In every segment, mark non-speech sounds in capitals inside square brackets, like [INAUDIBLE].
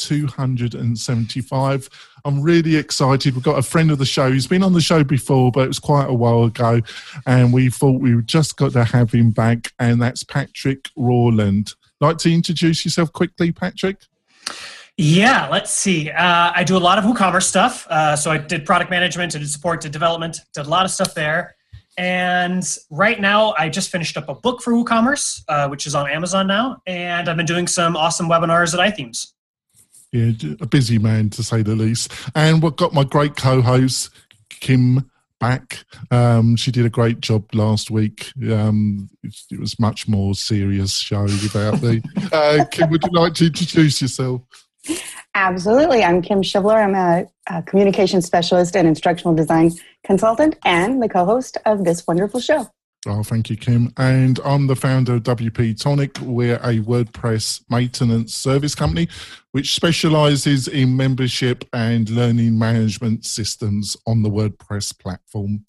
275. I'm really excited. We've got a friend of the show He's been on the show before, but it was quite a while ago. And we thought we just got to have him back. And that's Patrick Rowland. Like to introduce yourself quickly, Patrick? Yeah, let's see. Uh, I do a lot of WooCommerce stuff. Uh, so I did product management, I did support, did development, did a lot of stuff there. And right now, I just finished up a book for WooCommerce, uh, which is on Amazon now. And I've been doing some awesome webinars at iThemes. Yeah, a busy man to say the least. And we've got my great co-host Kim back. Um, she did a great job last week. Um, it, it, was much more serious show without me. [LAUGHS] Uh, Kim, would you like to introduce yourself? Absolutely. I'm Kim Shivler. I'm a, a communication specialist and instructional design consultant and the co-host of this wonderful show. Oh, thank you, Kim. And I'm the founder of WP Tonic. We're a WordPress maintenance service company which specializes in membership and learning management systems on the WordPress platform.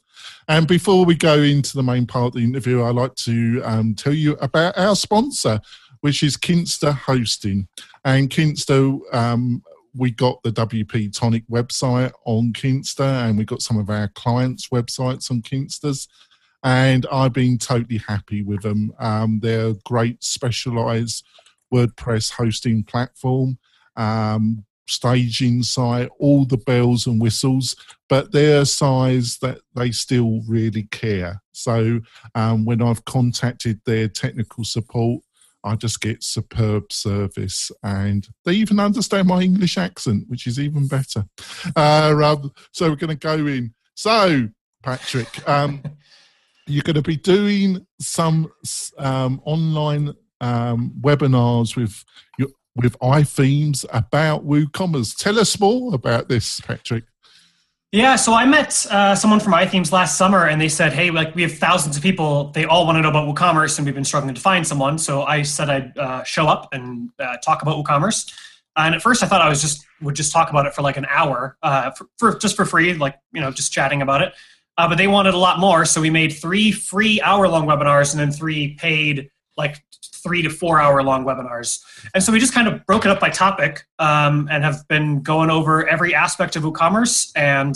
And before we go into the main part of the interview, I'd like to um, tell you about our sponsor, which is Kinsta Hosting. And Kinsta um, we got the WP Tonic website on Kinsta, and we got some of our clients' websites on Kinsta's and I've been totally happy with them. Um, they're a great specialized WordPress hosting platform, um, staging site, all the bells and whistles, but they're a size that they still really care. So um, when I've contacted their technical support, I just get superb service, and they even understand my English accent, which is even better. Uh, so we're going to go in. So, Patrick, um, [LAUGHS] you're going to be doing some um, online um, webinars with your, with iThemes about WooCommerce. Tell us more about this, Patrick. Yeah, so I met uh, someone from iThemes last summer, and they said, "Hey, like we have thousands of people. They all want to know about WooCommerce, and we've been struggling to find someone." So I said I'd uh, show up and uh, talk about WooCommerce. And at first, I thought I was just would just talk about it for like an hour, uh, for, for just for free, like you know, just chatting about it. Uh, but they wanted a lot more, so we made three free hour-long webinars and then three paid, like three to four hour-long webinars. And so we just kind of broke it up by topic um, and have been going over every aspect of WooCommerce. And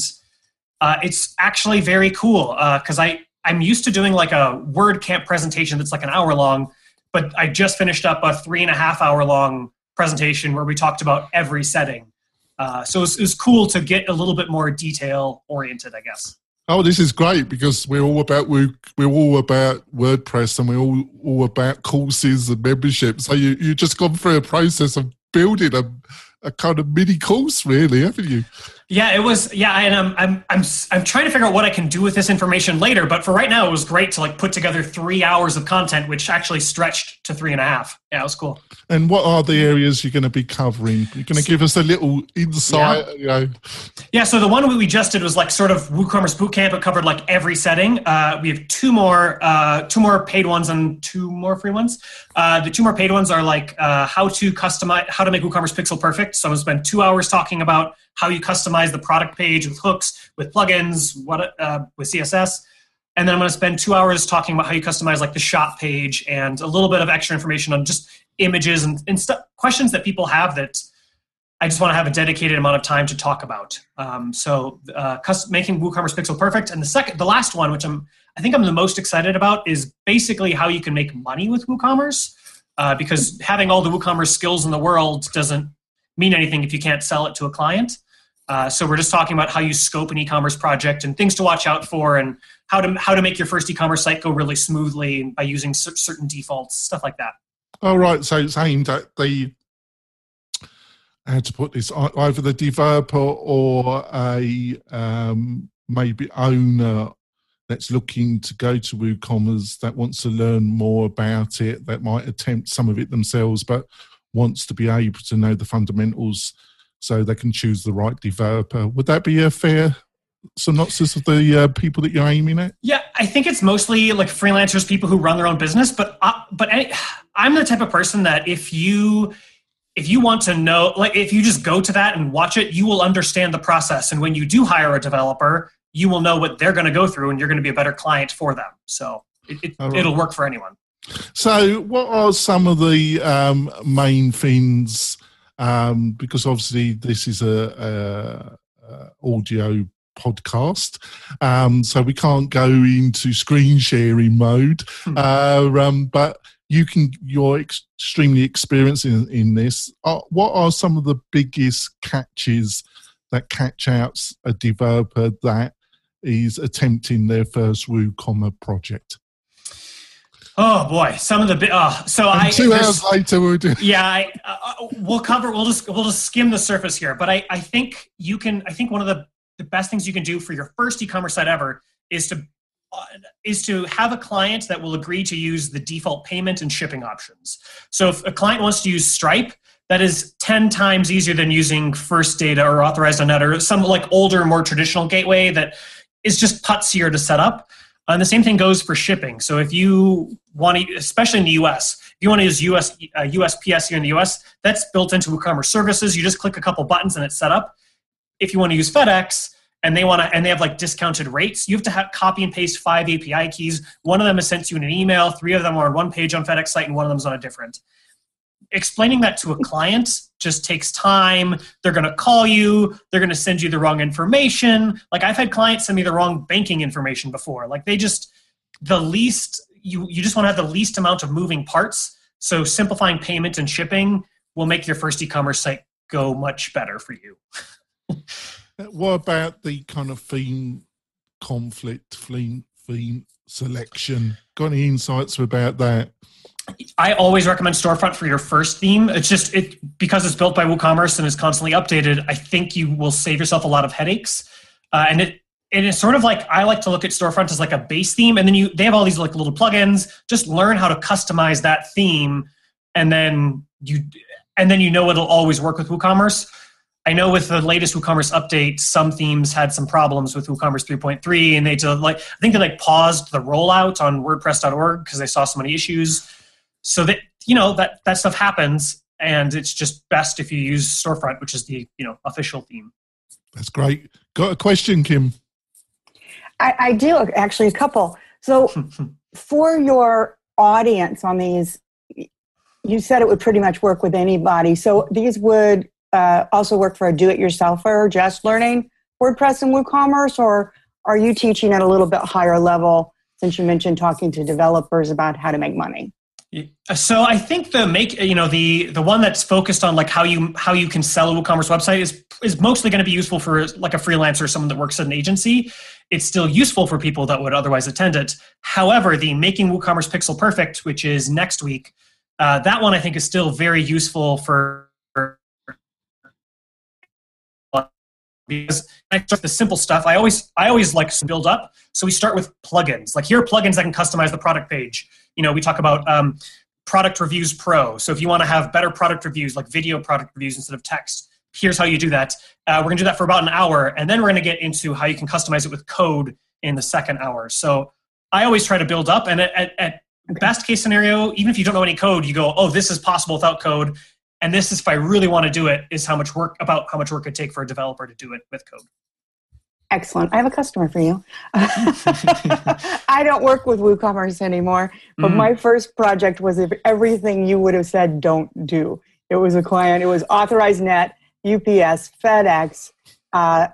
uh, it's actually very cool because uh, I I'm used to doing like a WordCamp presentation that's like an hour long, but I just finished up a three and a half hour long presentation where we talked about every setting. Uh, so it was, it was cool to get a little bit more detail oriented, I guess. Oh, this is great because we're all about we we're all about WordPress and we're all all about courses and memberships. So you you just gone through a process of building a a kind of mini course, really, haven't you? Yeah, it was. Yeah, and I'm, I'm, I'm, I'm trying to figure out what I can do with this information later. But for right now, it was great to like put together three hours of content, which actually stretched to three and a half. Yeah, it was cool. And what are the areas you're going to be covering? You're going to give us a little insight. Yeah. You know. Yeah. So the one we just did was like sort of WooCommerce Bootcamp. It covered like every setting. Uh, we have two more, uh, two more paid ones and two more free ones. Uh, the two more paid ones are like uh, how to customize, how to make WooCommerce pixel perfect. So I'm going to spend two hours talking about how you customize the product page with hooks, with plugins, what uh, with CSS. And then I'm going to spend two hours talking about how you customize like the shop page and a little bit of extra information on just images and, and st- questions that people have that I just want to have a dedicated amount of time to talk about. Um, so uh, custom, making WooCommerce Pixel perfect. And the second, the last one, which I'm, I think I'm the most excited about, is basically how you can make money with WooCommerce. Uh, because having all the WooCommerce skills in the world doesn't mean anything if you can't sell it to a client. Uh, so we're just talking about how you scope an e-commerce project and things to watch out for, and how to how to make your first e-commerce site go really smoothly by using certain defaults, stuff like that. All right, so it's aimed at the how to put this either the developer or a um, maybe owner that's looking to go to WooCommerce that wants to learn more about it that might attempt some of it themselves, but wants to be able to know the fundamentals so they can choose the right developer. Would that be a fair synopsis of the uh, people that you're aiming at? Yeah, I think it's mostly like freelancers, people who run their own business. But uh, but any, I'm the type of person that if you if you want to know, like if you just go to that and watch it, you will understand the process. And when you do hire a developer, you will know what they're going to go through, and you're going to be a better client for them. So it, it, right. it'll work for anyone. So, what are some of the um, main things? Um, because obviously, this is a, a, a audio podcast, um, so we can't go into screen sharing mode. Hmm. Uh, um, but you can you're extremely experienced in, in this. Uh, what are some of the biggest catches that catch out a developer that is attempting their first WooCommerce project? Oh boy, some of the big. Oh, so and I two hours later we'll do. Yeah, I, uh, uh, we'll cover. We'll just we'll just skim the surface here. But I I think you can. I think one of the the best things you can do for your first e-commerce site ever is to uh, is to have a client that will agree to use the default payment and shipping options. So if a client wants to use Stripe, that is 10 times easier than using First Data or Authorize.net or some like older, more traditional gateway that is just putzier to set up. And the same thing goes for shipping. So if you want to, especially in the US, if you want to use US, uh, USPS here in the US, that's built into WooCommerce services. You just click a couple buttons and it's set up. If you want to use FedEx and they want to, and they have like discounted rates, you have to have copy and paste five API keys. One of them is sent to you in an email. Three of them are on one page on FedEx site, and one of them is on a different explaining that to a client just takes time. They're going to call you, they're going to send you the wrong information. Like I've had clients send me the wrong banking information before. Like they just the least you you just want to have the least amount of moving parts. So simplifying payment and shipping will make your first e-commerce site go much better for you. Uh, what about the kind of theme conflict, theme, theme selection? Got any insights about that? I always recommend Storefront for your first theme. It's just it because it's built by WooCommerce and is constantly updated. I think you will save yourself a lot of headaches. Uh, and it it is sort of like I like to look at Storefront as like a base theme, and then you they have all these like little plugins. Just learn how to customize that theme, and then you and then you know it'll always work with WooCommerce. I know with the latest WooCommerce update, some themes had some problems with WooCommerce 3.3, and they to like I think they like paused the rollout on WordPress.org because they saw so many issues so that you know that that stuff happens and it's just best if you use storefront which is the you know official theme. That's great. Got a question kim? I, I do actually a couple. So [LAUGHS] for your audience on these you said it would pretty much work with anybody. So these would uh, also work for a do-it-yourselfer just learning wordpress and woocommerce or are you teaching at a little bit higher level since you mentioned talking to developers about how to make money so I think the make you know the the one that's focused on like how you how you can sell a WooCommerce website is is mostly going to be useful for like a freelancer or someone that works at an agency. It's still useful for people that would otherwise attend it. However, the making WooCommerce pixel perfect, which is next week, uh, that one I think is still very useful for because I start the simple stuff. I always I always like to build up. So we start with plugins. Like here are plugins that can customize the product page. You know, we talk about um, product reviews pro. So if you want to have better product reviews, like video product reviews instead of text, here's how you do that. Uh, we're gonna do that for about an hour, and then we're gonna get into how you can customize it with code in the second hour. So I always try to build up, and at, at, at best case scenario, even if you don't know any code, you go, oh, this is possible without code and this is if i really want to do it is how much work about how much work it take for a developer to do it with code. Excellent. I have a customer for you. [LAUGHS] I don't work with woocommerce anymore but mm-hmm. my first project was if everything you would have said don't do. It was a client it was Authorize.net ups fedex uh,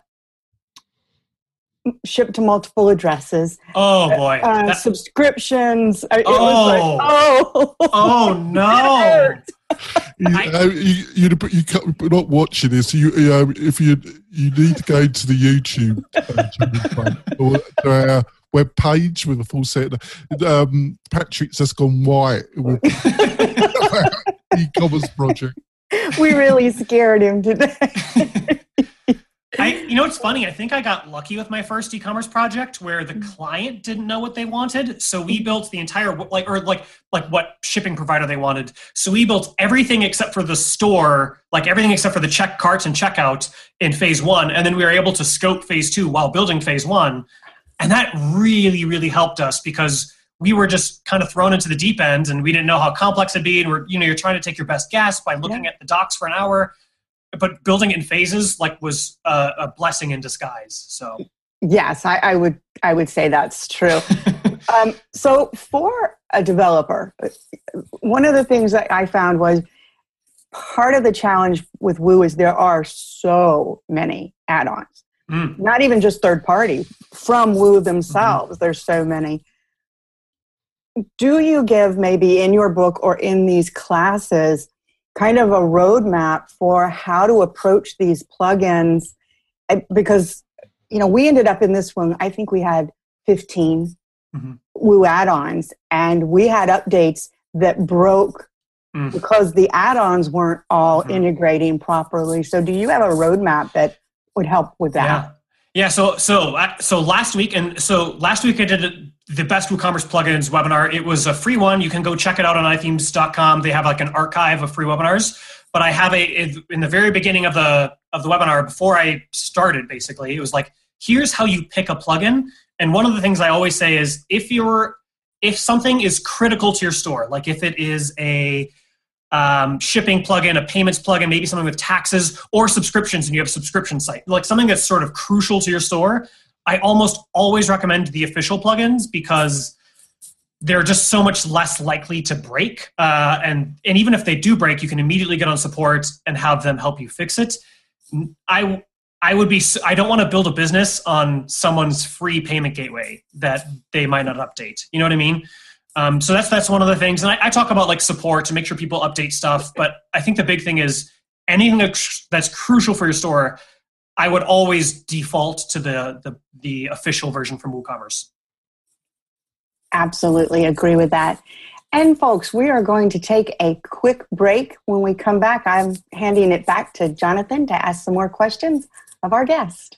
shipped to multiple addresses. Oh boy! Uh, that... Subscriptions. It oh. Like, oh, oh [LAUGHS] no! you, uh, you, you, you, are not watching this. You, you know, if you you need to go to the YouTube or to our web page with a full set. Um, Patrick's just gone white with [LAUGHS] [LAUGHS] e-commerce project. We really scared him today. I, you know, it's funny. I think I got lucky with my first e-commerce project where the mm-hmm. client didn't know what they wanted. So we built the entire like or like like what shipping provider they wanted. So we built everything except for the store, like everything except for the check carts and checkout in phase one. And then we were able to scope phase two while building phase one. And that really, really helped us because we were just kind of thrown into the deep end and we didn't know how complex it'd be. And we're, you know, you're trying to take your best guess by looking yeah. at the docs for an hour but building in phases like was a, a blessing in disguise. So yes, I, I, would I would say that's true. [LAUGHS] um, so for a developer, one of the things that I found was part of the challenge with Woo is there are so many add-ons. Mm. Not even just third party from Woo themselves. Mm-hmm. There's so many. Do you give maybe in your book or in these classes kind of a roadmap for how to approach these plugins because you know we ended up in this one i think we had 15 mm-hmm. woo add-ons and we had updates that broke mm. because the add-ons weren't all mm-hmm. integrating properly so do you have a roadmap that would help with that yeah yeah so so so last week and so last week i did the best WooCommerce plugins webinar. It was a free one. You can go check it out on ithemes.com. They have like an archive of free webinars. But I have a in the very beginning of the of the webinar before I started. Basically, it was like here's how you pick a plugin. And one of the things I always say is if you're if something is critical to your store, like if it is a um, shipping plugin, a payments plugin, maybe something with taxes or subscriptions, and you have a subscription site, like something that's sort of crucial to your store, I almost always recommend the official plugins because they're just so much less likely to break. Uh, and and even if they do break, you can immediately get on support and have them help you fix it. I I would be I don't want to build a business on someone's free payment gateway that they might not update. You know what I mean? Um, so that's that's one of the things. And I, I talk about like support to make sure people update stuff. But I think the big thing is anything that's crucial for your store I would always default to the the, the official version from WooCommerce. Absolutely agree with that. And folks, we are going to take a quick break. When we come back, I'm handing it back to Jonathan to ask some more questions of our guest.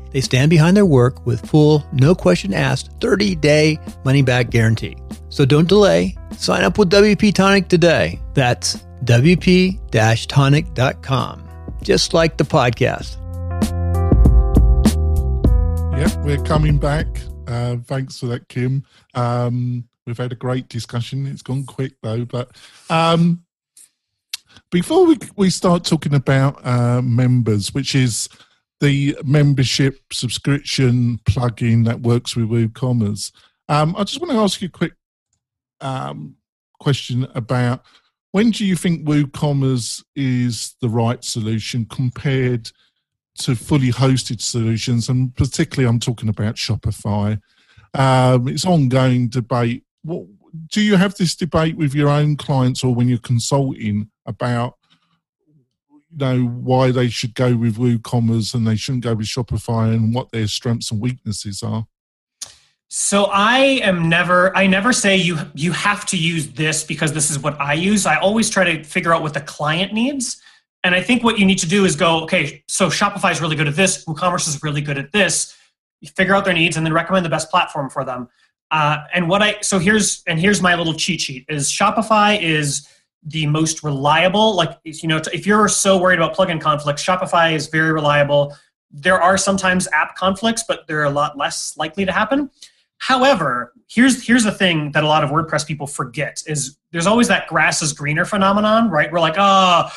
They stand behind their work with full, no question asked, 30 day money back guarantee. So don't delay. Sign up with WP Tonic today. That's WP tonic.com, just like the podcast. Yep, we're coming back. Uh, thanks for that, Kim. Um, we've had a great discussion. It's gone quick though, but um, before we we start talking about uh, members, which is the membership subscription plugin that works with WooCommerce, um, I just want to ask you a quick um, question about when do you think WooCommerce is the right solution compared to fully hosted solutions? And particularly, I'm talking about Shopify. Um, it's ongoing debate. What, do you have this debate with your own clients or when you're consulting about know why they should go with WooCommerce and they shouldn't go with Shopify and what their strengths and weaknesses are? So I am never I never say you you have to use this because this is what I use. I always try to figure out what the client needs. And I think what you need to do is go, okay, so Shopify is really good at this, WooCommerce is really good at this. You figure out their needs and then recommend the best platform for them. Uh, and what I so here's and here's my little cheat sheet is Shopify is the most reliable. Like you know, if you're so worried about plugin conflicts, Shopify is very reliable. There are sometimes app conflicts, but they're a lot less likely to happen. However, here's here's the thing that a lot of WordPress people forget is there's always that grass is greener phenomenon, right? We're like, oh,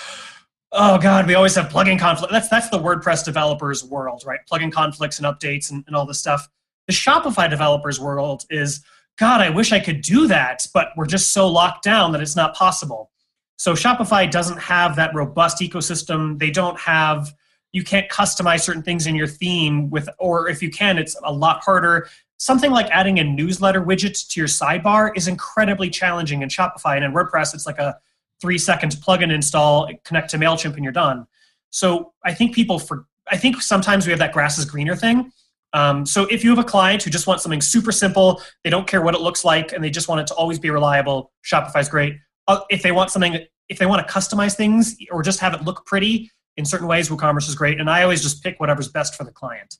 oh God, we always have plugin conflict. That's that's the WordPress developers world, right? Plugin conflicts and updates and, and all this stuff. The Shopify developers world is, God, I wish I could do that, but we're just so locked down that it's not possible. So Shopify doesn't have that robust ecosystem. They don't have you can't customize certain things in your theme with or if you can it's a lot harder something like adding a newsletter widget to your sidebar is incredibly challenging in Shopify. And in WordPress, it's like a three second plugin install, connect to MailChimp, and you're done. So I think people for I think sometimes we have that grass is greener thing. Um, so if you have a client who just wants something super simple, they don't care what it looks like, and they just want it to always be reliable, Shopify's great. Uh, if they want something, if they want to customize things or just have it look pretty in certain ways, WooCommerce is great. And I always just pick whatever's best for the client.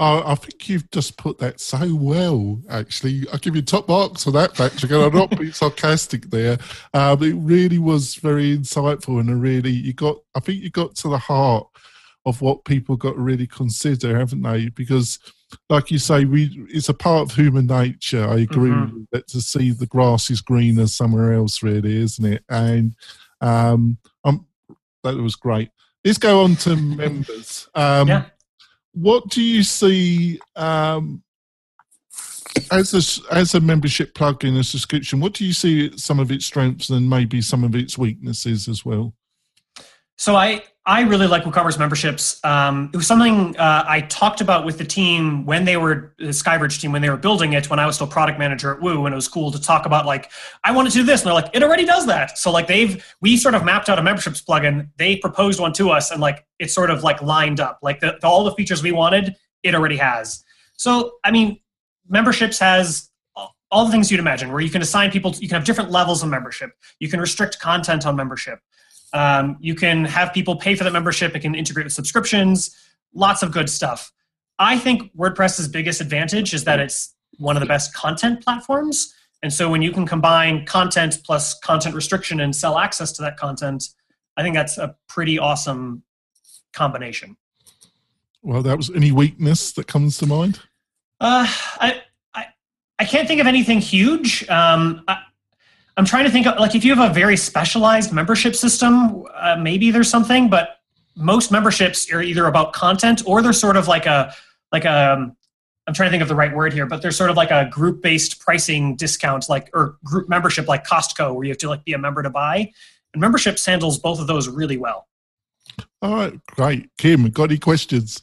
Oh, I think you've just put that so well. Actually, I give you top marks for that, Patrick. And I'm not being [LAUGHS] sarcastic there. Um, it really was very insightful, and really you got. I think you got to the heart of what people got to really consider, haven't they? Because, like you say, we it's a part of human nature. I agree mm-hmm. that to see the grass is greener somewhere else, really, isn't it? And um, um that was great. Let's go on to members. Um, yeah what do you see um, as a as a membership plugin, a subscription? What do you see some of its strengths and maybe some of its weaknesses as well? So I I really like WooCommerce memberships. Um, it was something uh, I talked about with the team when they were the SkyVerge team when they were building it. When I was still product manager at Woo, and it was cool to talk about like I want to do this, and they're like, it already does that. So like they've we sort of mapped out a memberships plugin. They proposed one to us, and like it's sort of like lined up. Like the, all the features we wanted, it already has. So I mean, memberships has all the things you'd imagine, where you can assign people, you can have different levels of membership. You can restrict content on membership. Um, you can have people pay for that membership. It can integrate with subscriptions. Lots of good stuff. I think WordPress's biggest advantage is that it's one of the best content platforms. And so when you can combine content plus content restriction and sell access to that content, I think that's a pretty awesome combination. Well, that was any weakness that comes to mind? Uh, I, I, I can't think of anything huge. Um, I, I'm trying to think of like if you have a very specialized membership system, uh, maybe there's something, but most memberships are either about content or they're sort of like a like a um, I'm trying to think of the right word here, but there's sort of like a group based pricing discount, like or group membership like Costco, where you have to like be a member to buy. And memberships handles both of those really well. All right, great. Kim, got any questions?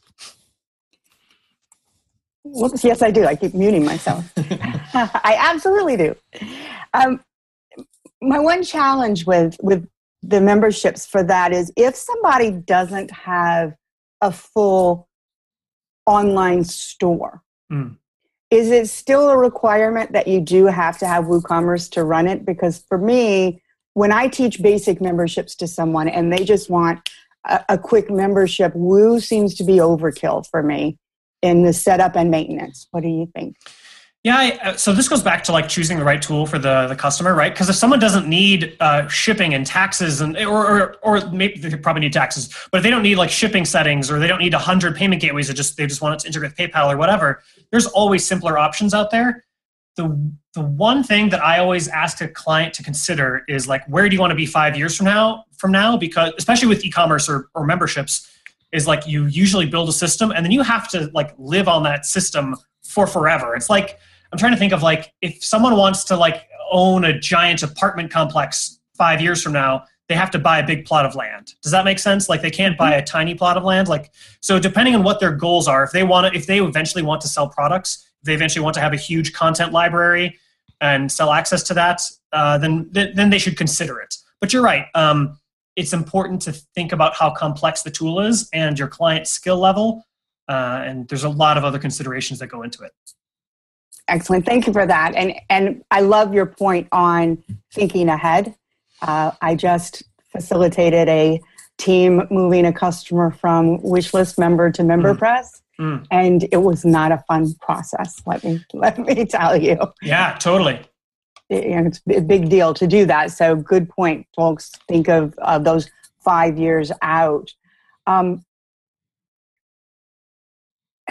Whoops, yes, I do. I keep muting myself. [LAUGHS] I absolutely do. Um, my one challenge with with the memberships for that is if somebody doesn't have a full online store mm. is it still a requirement that you do have to have woocommerce to run it? Because for me when i teach basic memberships to someone and they just want a, a quick membership woo seems to be overkill for me in the setup and maintenance. What do you think yeah, I, uh, so this goes back to like choosing the right tool for the, the customer, right? Because if someone doesn't need uh, shipping and taxes, and or, or or maybe they probably need taxes, but if they don't need like shipping settings or they don't need hundred payment gateways, or just they just want it to integrate with PayPal or whatever, there's always simpler options out there. The the one thing that I always ask a client to consider is like, where do you want to be five years from now? From now, because especially with e-commerce or, or memberships, is like you usually build a system and then you have to like live on that system for forever. It's like I'm trying to think of like if someone wants to like own a giant apartment complex five years from now, they have to buy a big plot of land. Does that make sense? Like they can't buy a tiny plot of land. Like so, depending on what their goals are, if they want to, if they eventually want to sell products, if they eventually want to have a huge content library and sell access to that, uh, then then they should consider it. But you're right. Um, it's important to think about how complex the tool is and your client skill level. Uh, and there's a lot of other considerations that go into it. Excellent. Thank you for that. And and I love your point on thinking ahead. Uh, I just facilitated a team moving a customer from wishlist member to member mm. press. Mm. And it was not a fun process. Let me [LAUGHS] let me tell you. Yeah, totally. It, it's a big deal to do that. So good point, folks. Think of uh, those five years out. Um,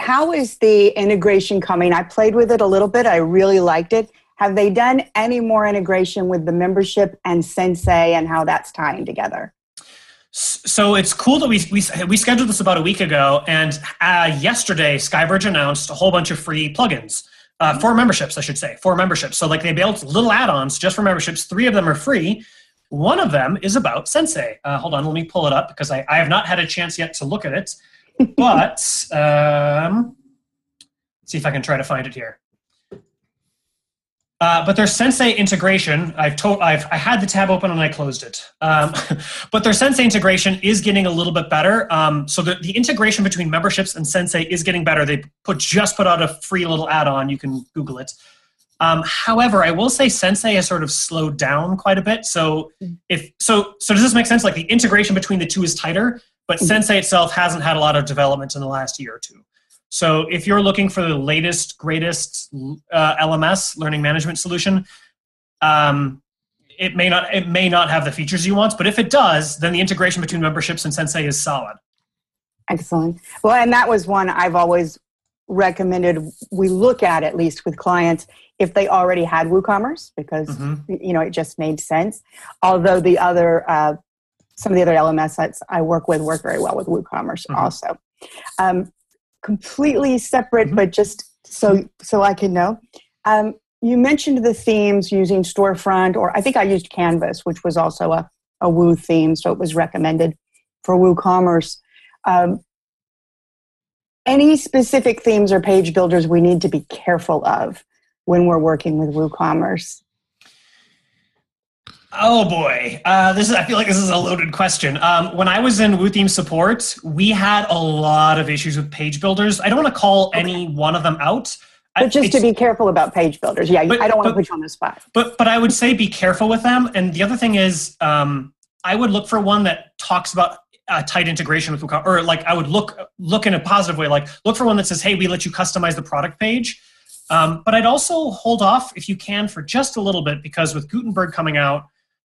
how is the integration coming? I played with it a little bit. I really liked it. Have they done any more integration with the membership and Sensei and how that's tying together? So it's cool that we, we, we scheduled this about a week ago, and uh, yesterday SkyVerge announced a whole bunch of free plugins uh, for memberships, I should say, for memberships. So like they built little add-ons just for memberships. Three of them are free. One of them is about Sensei. Uh, hold on, let me pull it up because I, I have not had a chance yet to look at it but um, see if I can try to find it here. Uh, but their Sensei integration, I've told, I've I had the tab open and I closed it. Um, [LAUGHS] but their Sensei integration is getting a little bit better. Um, so the, the integration between memberships and Sensei is getting better. They put just put out a free little add-on. You can Google it. Um, however, I will say Sensei has sort of slowed down quite a bit. So if so, so does this make sense? Like the integration between the two is tighter, but mm-hmm. Sensei itself hasn't had a lot of development in the last year or two. So if you're looking for the latest, greatest uh, LMS learning management solution, um, it may not it may not have the features you want, but if it does, then the integration between memberships and Sensei is solid. Excellent. Well, and that was one I've always recommended we look at at least with clients if they already had WooCommerce because mm-hmm. you know it just made sense. Although the other uh, some of the other LMS sites I work with work very well with WooCommerce mm-hmm. also. Um, completely separate, mm-hmm. but just so so I can know. Um, you mentioned the themes using storefront, or I think I used Canvas, which was also a, a Woo theme, so it was recommended for WooCommerce. Um, any specific themes or page builders we need to be careful of when we're working with WooCommerce? Oh boy, uh, this is. I feel like this is a loaded question. Um, when I was in WooTheme support, we had a lot of issues with page builders. I don't want to call okay. any one of them out. But just to be careful about page builders, yeah, but, I don't want but, to put you on the spot. But but I would say be careful with them. And the other thing is, um, I would look for one that talks about a tight integration with WooCommerce, or like I would look look in a positive way, like look for one that says, "Hey, we let you customize the product page." Um, but I'd also hold off if you can for just a little bit because with Gutenberg coming out,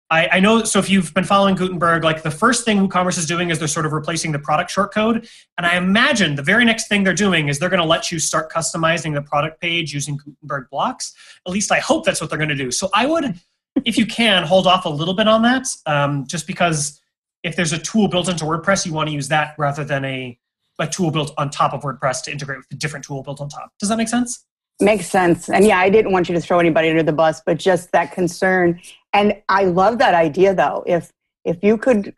I, I, know, so if you've been following Gutenberg, like the first thing WooCommerce is doing is they're sort of replacing the product shortcode. And I imagine the very next thing they're doing is they're going to let you start customizing the product page using Gutenberg blocks. At least I hope that's what they're going to do. So I would, if you can, hold off a little bit on that, um, just because if there's a tool built into WordPress, you want to use that rather than a, a tool built on top of WordPress to integrate with a different tool built on top. Does that make sense? Makes sense. And yeah, I didn't want you to throw anybody under the bus, but just that concern. And I love that idea though. If if you could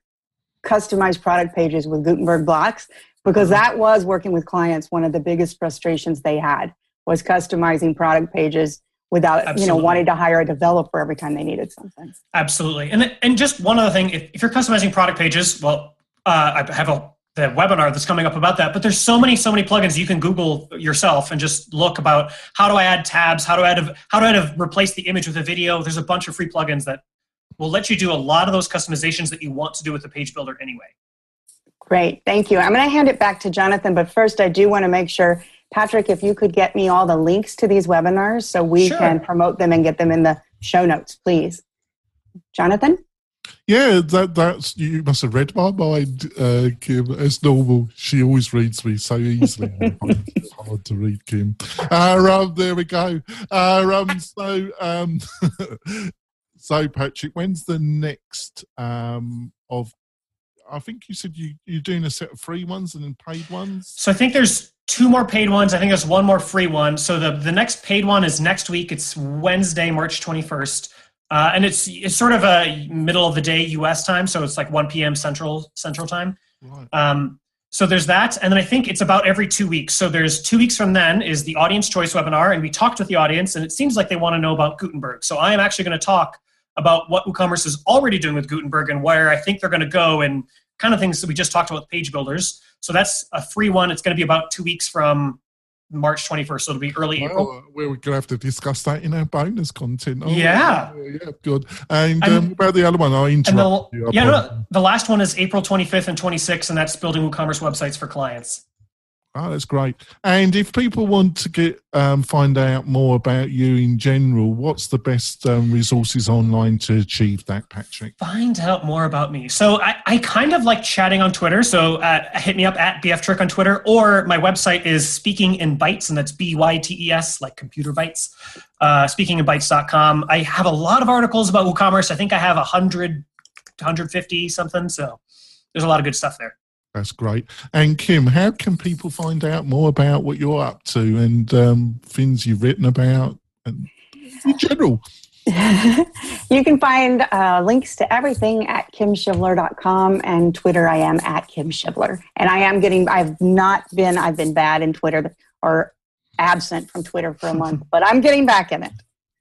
customize product pages with Gutenberg blocks, because that was working with clients, one of the biggest frustrations they had was customizing product pages without Absolutely. you know wanting to hire a developer every time they needed something. Absolutely. And and just one other thing, if, if you're customizing product pages, well, uh, I have a the webinar that's coming up about that but there's so many so many plugins you can google yourself and just look about how do i add tabs? How do i add how do i add replace the image with a video? There's a bunch of free plugins that will let you do a lot of those customizations that you want to do with the page builder anyway. Great. Thank you. I'm going to hand it back to jonathan but first i do want to make sure patrick if you could get me all the links to these webinars so we sure. can promote them and get them in the show notes please. Jonathan yeah, that that's you must have read my mind, uh, Kim. It's normal, she always reads me so easily. it's [LAUGHS] hard to read, Kim. Uh, um, there we go. Uh, um, so, um, [LAUGHS] so Patrick, when's the next um, of? I think you said you you're doing a set of free ones and then paid ones. So I think there's two more paid ones. I think there's one more free one. So the the next paid one is next week. It's Wednesday, March 21st. Uh, and it's it's sort of a middle of the day U.S. time, so it's like 1 p.m. Central Central time. Right. Um, so there's that, and then I think it's about every two weeks. So there's two weeks from then is the audience choice webinar, and we talked with the audience, and it seems like they want to know about Gutenberg. So I am actually going to talk about what WooCommerce is already doing with Gutenberg and where I think they're going to go, and kind of things that we just talked about with page builders. So that's a free one. It's going to be about two weeks from March 21st, so it'll be early well, April. We're going to have to discuss that in our bonus content. Oh, yeah. yeah. good. And, um, about the other one, I interrupt the, Yeah, no, the last one is April 25th and 26th, and that's building WooCommerce websites for clients. Oh, that's great. And if people want to get um, find out more about you in general, what's the best um, resources online to achieve that, Patrick? Find out more about me. So I, I kind of like chatting on Twitter. So uh, hit me up at BF Trick on Twitter, or my website is Speaking in Bytes, and that's B Y T E S, like computer bytes. Uh, speakinginbytes.com. I have a lot of articles about WooCommerce. I think I have 100, 150 something. So there's a lot of good stuff there. That's great. And Kim, how can people find out more about what you're up to and um, things you've written about and in general? [LAUGHS] you can find uh, links to everything at kimshivler.com and Twitter. I am at Kim Shivler. And I am getting, I've not been, I've been bad in Twitter or absent from Twitter for a month, [LAUGHS] but I'm getting back in it.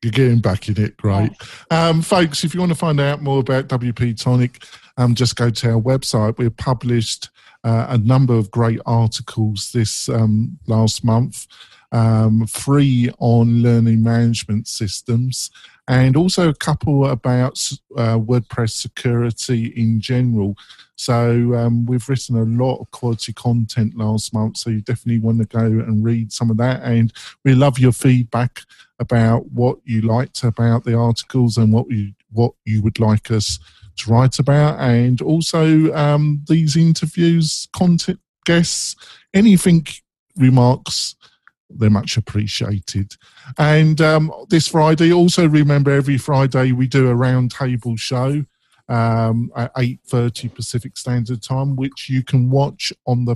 You're getting back in it, great. Um, folks, if you want to find out more about WP Tonic, um, just go to our website. We've published uh, a number of great articles this um, last month, um, free on learning management systems, and also a couple about uh, WordPress security in general. So um, we've written a lot of quality content last month, so you definitely want to go and read some of that. And we love your feedback about what you liked about the articles and what you what you would like us to write about, and also um, these interviews, content guests, anything remarks they're much appreciated. And um, this Friday, also remember every Friday we do a roundtable show um, at eight thirty Pacific Standard Time, which you can watch on the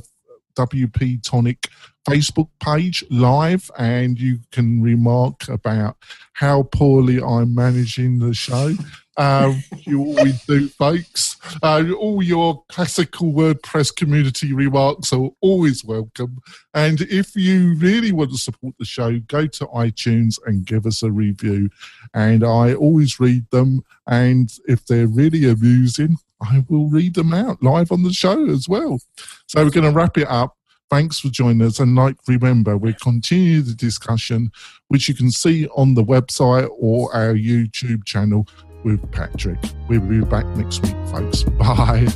WP Tonic Facebook page live, and you can remark about how poorly I'm managing the show. Um, you always do, folks. Uh, all your classical WordPress community remarks are always welcome. And if you really want to support the show, go to iTunes and give us a review. And I always read them. And if they're really amusing, I will read them out live on the show as well. So we're going to wrap it up. Thanks for joining us. And like, remember, we continue the discussion, which you can see on the website or our YouTube channel with Patrick. We'll be back next week, folks. [LAUGHS] Bye.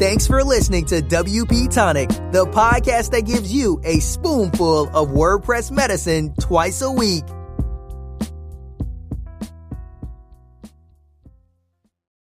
Thanks for listening to WP Tonic, the podcast that gives you a spoonful of WordPress medicine twice a week.